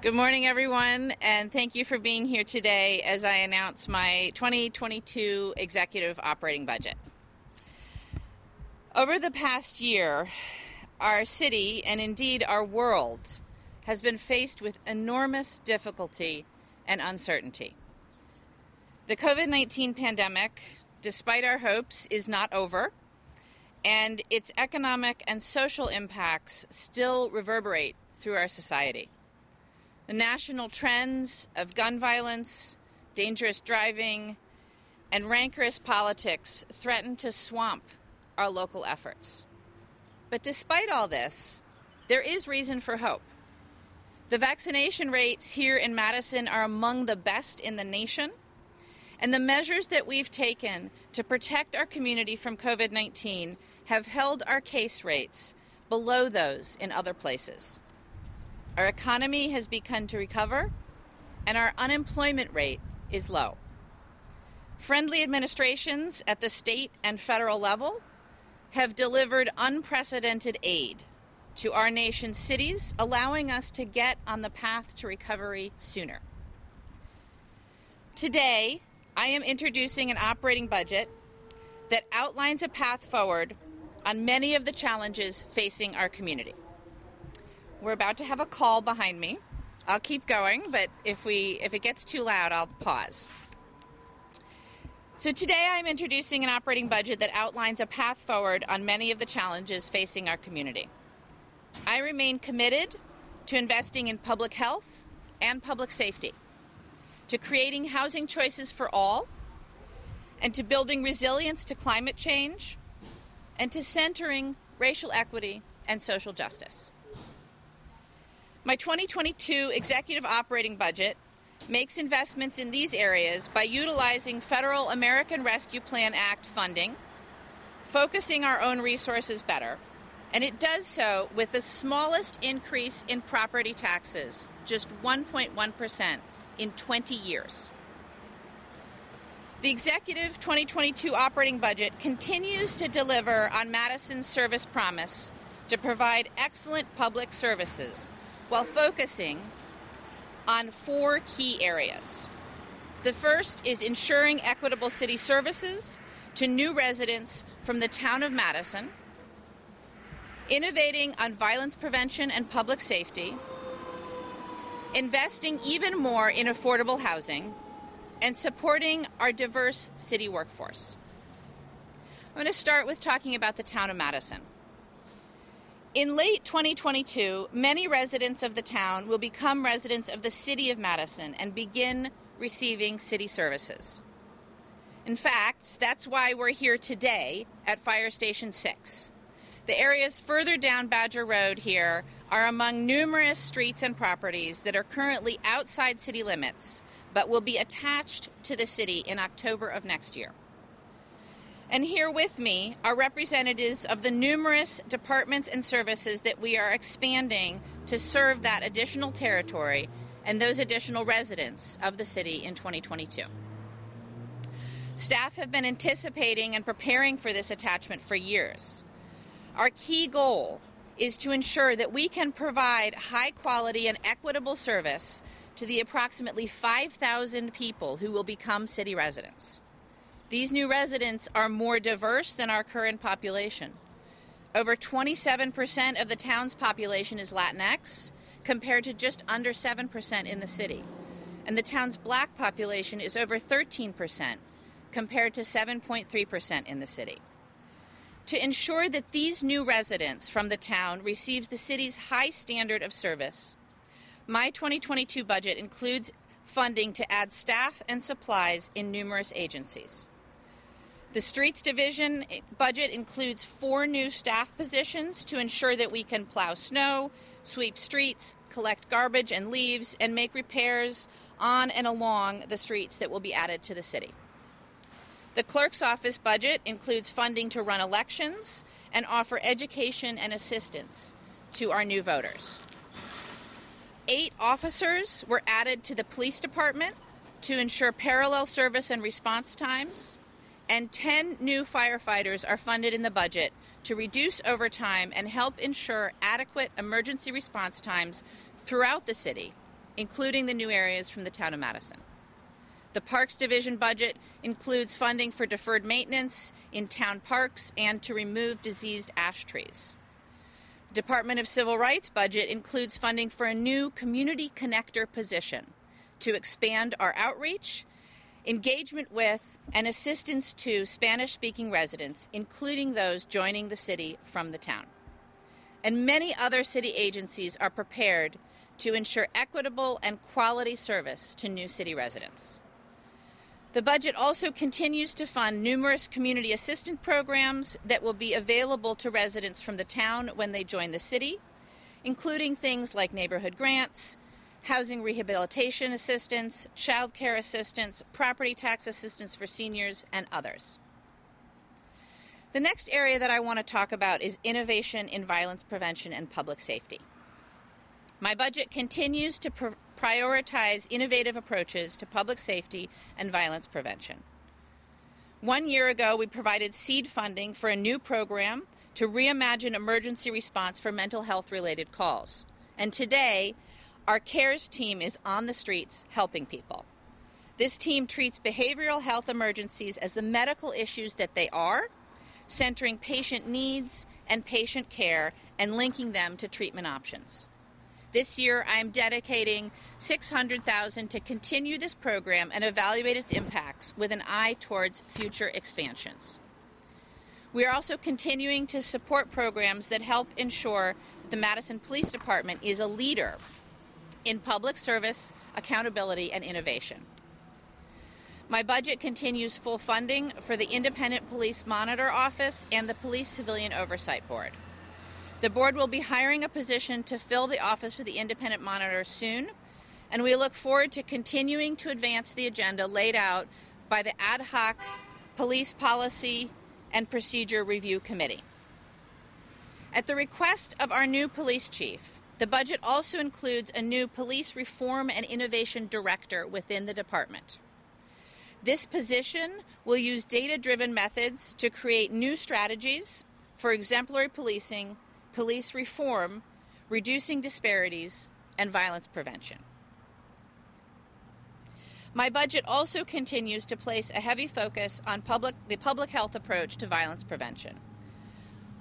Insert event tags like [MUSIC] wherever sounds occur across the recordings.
Good morning, everyone, and thank you for being here today as I announce my 2022 executive operating budget. Over the past year, our city, and indeed our world, has been faced with enormous difficulty and uncertainty. The COVID 19 pandemic, despite our hopes, is not over, and its economic and social impacts still reverberate through our society. The national trends of gun violence, dangerous driving, and rancorous politics threaten to swamp our local efforts. But despite all this, there is reason for hope. The vaccination rates here in Madison are among the best in the nation, and the measures that we've taken to protect our community from COVID 19 have held our case rates below those in other places. Our economy has begun to recover, and our unemployment rate is low. Friendly administrations at the state and federal level have delivered unprecedented aid to our nation's cities, allowing us to get on the path to recovery sooner. Today, I am introducing an operating budget that outlines a path forward on many of the challenges facing our community. We're about to have a call behind me. I'll keep going, but if we if it gets too loud, I'll pause. So today I'm introducing an operating budget that outlines a path forward on many of the challenges facing our community. I remain committed to investing in public health and public safety, to creating housing choices for all, and to building resilience to climate change, and to centering racial equity and social justice. My 2022 executive operating budget makes investments in these areas by utilizing federal American Rescue Plan Act funding, focusing our own resources better, and it does so with the smallest increase in property taxes, just 1.1% in 20 years. The Executive 2022 operating budget continues to deliver on Madison's service promise to provide excellent public services while focusing on four key areas. The first is ensuring equitable city services to new residents from the town of Madison, innovating on violence prevention and public safety, investing even more in affordable housing, and supporting our diverse city workforce. I'm going to start with talking about the town of Madison. In late 2022, many residents of the town will become residents of the city of Madison and begin receiving city services. In fact, that's why we're here today at Fire Station 6. The areas further down Badger Road here are among numerous streets and properties that are currently outside city limits but will be attached to the city in October of next year. And here with me are representatives of the numerous departments and services that we are expanding to serve that additional territory and those additional residents of the city in 2022. Staff have been anticipating and preparing for this attachment for years. Our key goal is to ensure that we can provide high quality and equitable service to the approximately 5,000 people who will become city residents. These new residents are more diverse than our current population. Over 27% of the town's population is Latinx, compared to just under 7% in the city. And the town's black population is over 13%, compared to 7.3% in the city. To ensure that these new residents from the town receive the city's high standard of service, my 2022 budget includes funding to add staff and supplies in numerous agencies. The Streets Division eh, budget includes four new staff positions to ensure that we can plow snow, sweep streets, collect garbage and leaves, and make repairs on and along the streets that will be added to the city. The clerk's office budget includes funding to run elections and offer education and assistance to our new voters. Eight officers were added to the police department to ensure parallel service and response times and 10 new firefighters are funded in the budget to reduce overtime and help ensure adequate emergency response times throughout the city including the new areas from the town of Madison. The Parks Division budget includes funding for deferred maintenance in town parks and to remove diseased ash trees. The Department of Civil Rights budget includes funding for a new community connector position to expand our outreach, engagement with, and assistance to Spanish speaking residents, including those joining the city from the town. And many other city agencies are prepared to ensure equitable and quality service to new city residents. The budget also continues to fund numerous community assistance programs that will be available to residents from the town when they join the city, including things like neighborhood grants, housing rehabilitation assistance, child care assistance, property tax assistance for seniors, and others. The next area that I want to talk about is innovation in violence prevention and public safety. My budget continues to pr- prioritize innovative approaches to public safety and violence prevention. One year ago, we provided seed funding for a new program to reimagine emergency response for mental health related calls. And today, our CARES team is on the streets helping people. This team treats behavioral health emergencies as the medical issues that they are, centering patient needs and patient care and linking them to treatment options. This year, I am dedicating 600,000 to continue this program and evaluate its impacts with an eye towards future expansions. We are also continuing to support programs that help ensure the Madison Police Department is a leader in public service, accountability, and innovation. My budget continues full funding for the Independent Police Monitor Office and the Police Civilian Oversight Board. The board will be hiring a position to fill the office for the independent monitor soon, and we look forward to continuing to advance the agenda laid out by the ad hoc Police Policy and Procedure Review Committee. At the request of our new police chief, the budget also includes a new police reform and innovation director within the department. This position will use data driven methods to create new strategies for exemplary policing police reform, reducing disparities, and violence prevention. My budget also continues to place a heavy focus on public, the public health approach to violence prevention.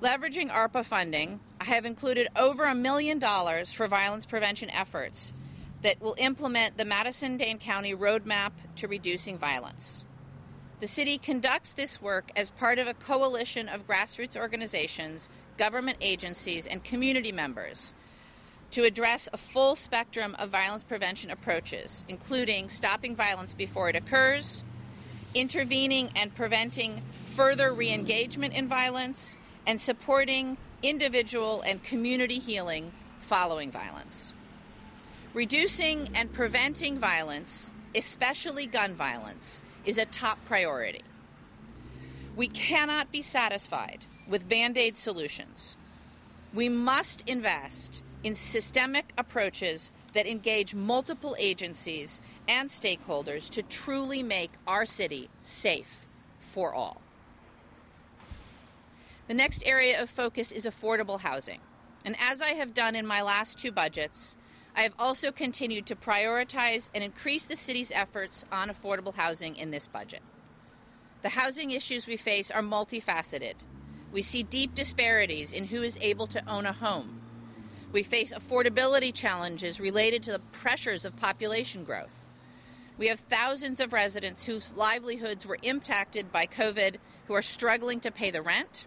Leveraging ARPA funding, have included over a million dollars for violence prevention efforts that will implement the Madison Dane County Roadmap to Reducing Violence. The city conducts this work as part of a coalition of grassroots organizations, government agencies, and community members to address a full spectrum of violence prevention approaches, including stopping violence before it occurs, intervening and preventing further re engagement in violence, and supporting individual and community healing following violence. Reducing and preventing violence, especially gun violence, is a top priority. We cannot be satisfied with band aid solutions. We must invest in systemic approaches that engage multiple agencies and stakeholders to truly make our city safe for all. The next area of focus is affordable housing. And as I have done in my last two budgets, I have also continued to prioritize and increase the city's efforts on affordable housing in this budget. The housing issues we face are multifaceted. We see deep disparities in who is able to own a home. We face affordability challenges related to the pressures of population growth. We have thousands of residents whose livelihoods were impacted by COVID who are struggling to pay the rent.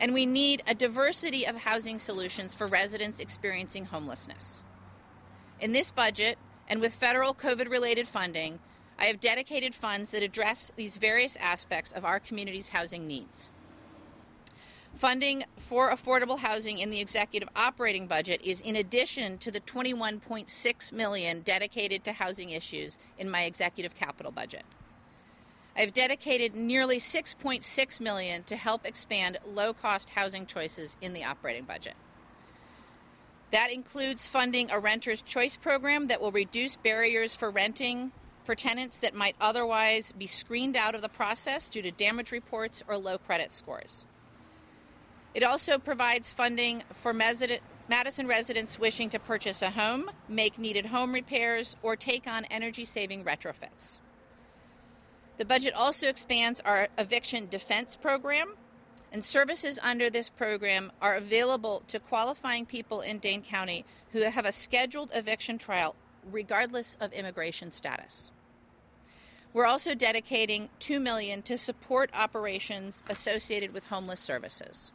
And we need a diversity of housing solutions for residents experiencing homelessness. In this budget, and with federal COVID related funding, I have dedicated funds that address these various aspects of our community's housing needs. Funding for affordable housing in the executive operating budget is in addition to the 21.6 million dedicated to housing issues in my executive capital budget. I've dedicated nearly 6.6 million to help expand low-cost housing choices in the operating budget. That includes funding a renter's choice program that will reduce barriers for renting for tenants that might otherwise be screened out of the process due to damage reports or low credit scores. It also provides funding for Madison residents wishing to purchase a home, make needed home repairs, or take on energy saving retrofits. The budget also expands our eviction defense program, and services under this program are available to qualifying people in Dane County who have a scheduled eviction trial regardless of immigration status. We're also dedicating 2 million to support operations associated with homeless services.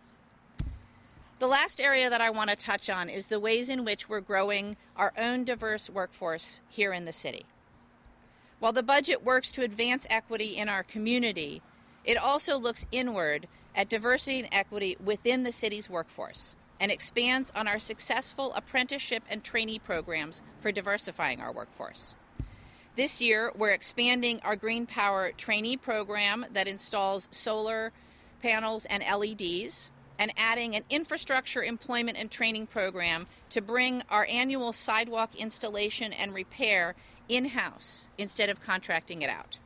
The last area that I want to touch on is the ways in which we're growing our own diverse workforce here in the city. While the budget works to advance equity in our community, it also looks inward at diversity and equity within the city's workforce and expands on our successful apprenticeship and trainee programs for diversifying our workforce. This year, we're expanding our Green Power trainee program that installs solar panels and LEDs and adding an infrastructure employment and training program to bring our annual sidewalk installation and repair in house instead of contracting it out.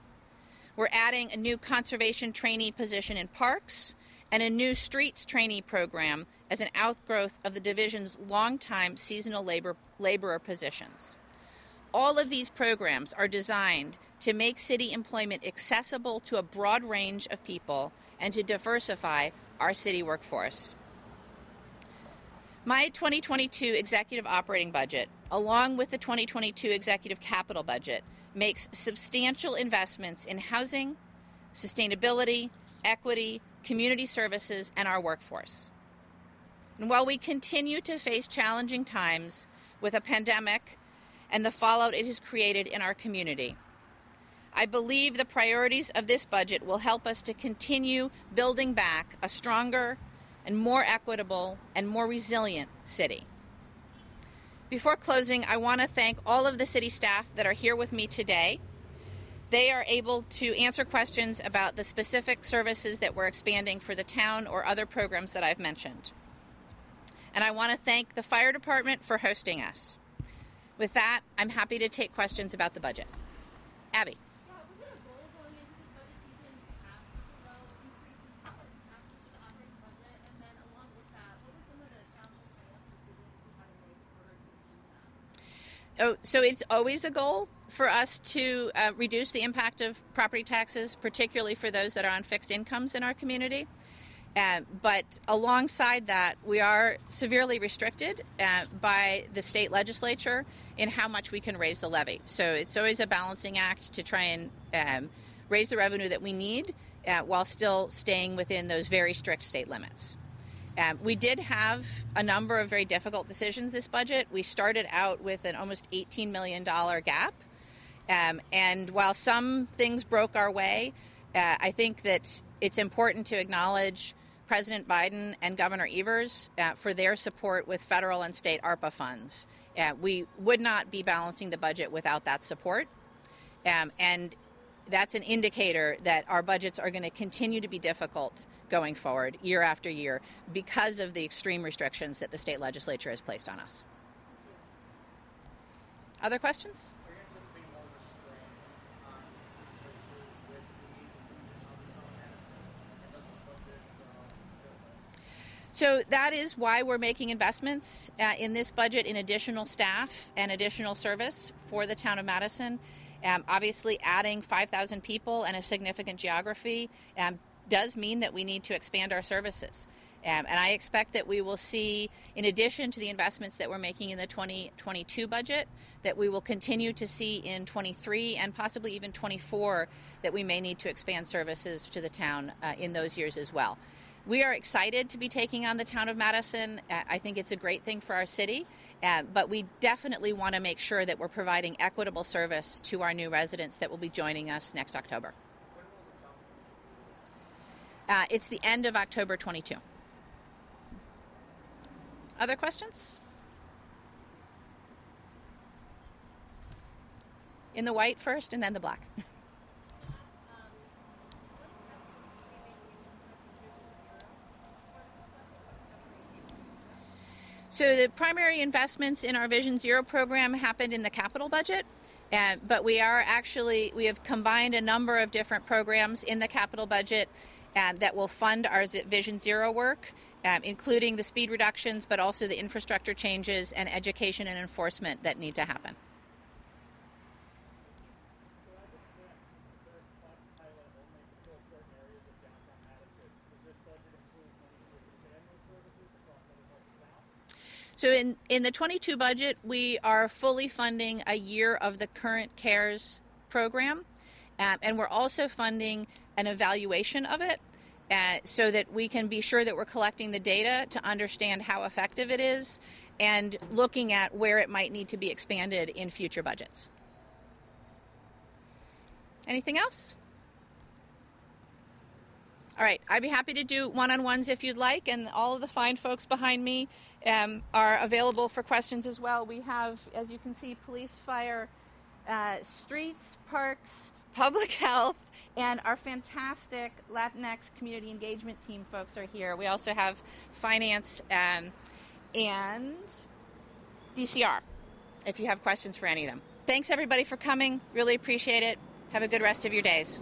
We're adding a new conservation trainee position in parks and a new streets trainee program as an outgrowth of the division's longtime seasonal labor, laborer positions. All of these programs are designed to make city employment accessible to a broad range of people and to diversify our city workforce. My 2022 executive operating budget, along with the 2022 executive capital budget, makes substantial investments in housing, sustainability, equity, community services, and our workforce. And while we continue to face challenging times with a pandemic and the fallout it has created in our community, I believe the priorities of this budget will help us to continue building back a stronger and more equitable and more resilient city. Before closing, I want to thank all of the city staff that are here with me today. They are able to answer questions about the specific services that we're expanding for the town or other programs that I've mentioned. And I want to thank the fire department for hosting us. With that, I'm happy to take questions about the budget. Abby. Oh, so it's always a goal for us to uh, reduce the impact of property taxes, particularly for those that are on fixed incomes in our community. Uh, but alongside that, we are severely restricted uh, by the state legislature in how much we can raise the levy. So it's always a balancing act to try and um, raise the revenue that we need uh, while still staying within those very strict state limits. Um, we did have a number of very difficult decisions this budget. We started out with an almost $18 million gap. Um, and while some things broke our way, uh, I think that it's important to acknowledge President Biden and Governor Evers uh, for their support with federal and state ARPA funds. Uh, we would not be balancing the budget without that support. Um, and that's an indicator that our budgets are going to continue to be difficult going forward year after year because of the extreme restrictions that the state legislature has placed on us. Other questions? So that is why we're making investments uh, in this budget in additional staff and additional service for the town of Madison. Um, obviously, adding 5,000 people and a significant geography um, does mean that we need to expand our services. Um, and I expect that we will see, in addition to the investments that we're making in the 2022 budget, that we will continue to see in 23 and possibly even 24 that we may need to expand services to the town uh, in those years as well. We are excited to be taking on the town of Madison. Uh, I think it's a great thing for our city, uh, but we definitely want to make sure that we're providing equitable service to our new residents that will be joining us next October. Uh, it's the end of October 22. Other questions? In the white first and then the black. [LAUGHS] So the primary investments in our Vision Zero program happened in the capital budget. Uh, but we are actually we have combined a number of different programs in the capital budget that will fund our Vision Zero work, um, including the speed reductions, but also the infrastructure changes and education and enforcement that need to happen. So in, in the 22 budget, we are fully funding a year of the current CARES program, uh, and we're also funding an evaluation of it uh, so that we can be sure that we're collecting the data to understand how effective it is and looking at where it might need to be expanded in future budgets. Anything else? All right, I'd be happy to do one on ones if you'd like, and all of the fine folks behind me um, are available for questions as well. We have, as you can see, police, fire, uh, streets, parks, [LAUGHS] public health, and our fantastic Latinx community engagement team folks are here. We also have finance um, and DCR if you have questions for any of them. Thanks everybody for coming. Really appreciate it. Have a good rest of your days.